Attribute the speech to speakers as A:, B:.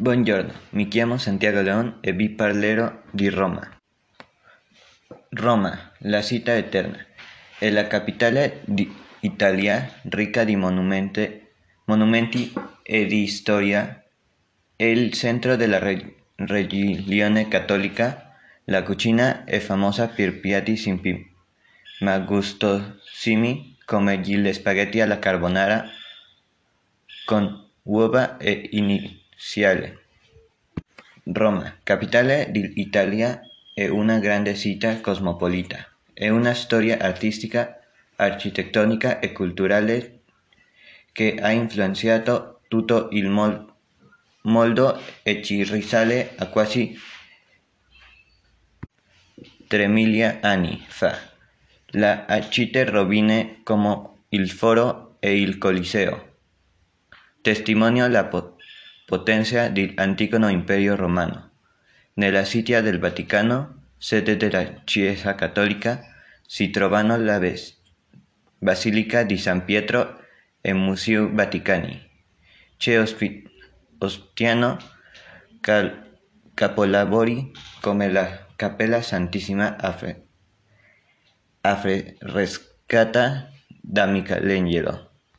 A: Buongiorno, mi chiamo Santiago León e vi parlerò di Roma. Roma, la città eterna, è la capitale d'Italia ricca di monumenti e di storia, è il centro della religione cattolica, la cucina è famosa per piatti semplici ma gustosissimi come gli spaghetti alla carbonara con uova e iniziale. Roma, capitale d'Italia, è una grande città cosmopolita. È una storia artistica, architettonica e culturale che ha influenzato tutto il mondo e ci risale a quasi 3000 anni fa. La città rovine come il Foro e il Coliseo testimonio la potenza dell'antico imperio romano. Nella città del Vaticano, sede della Chiesa cattolica, si trovano la Basilica di San Pietro e Museo Vaticani. C'è ostiano capolavori come la Cappella Santissima affrescata da Michelangelo.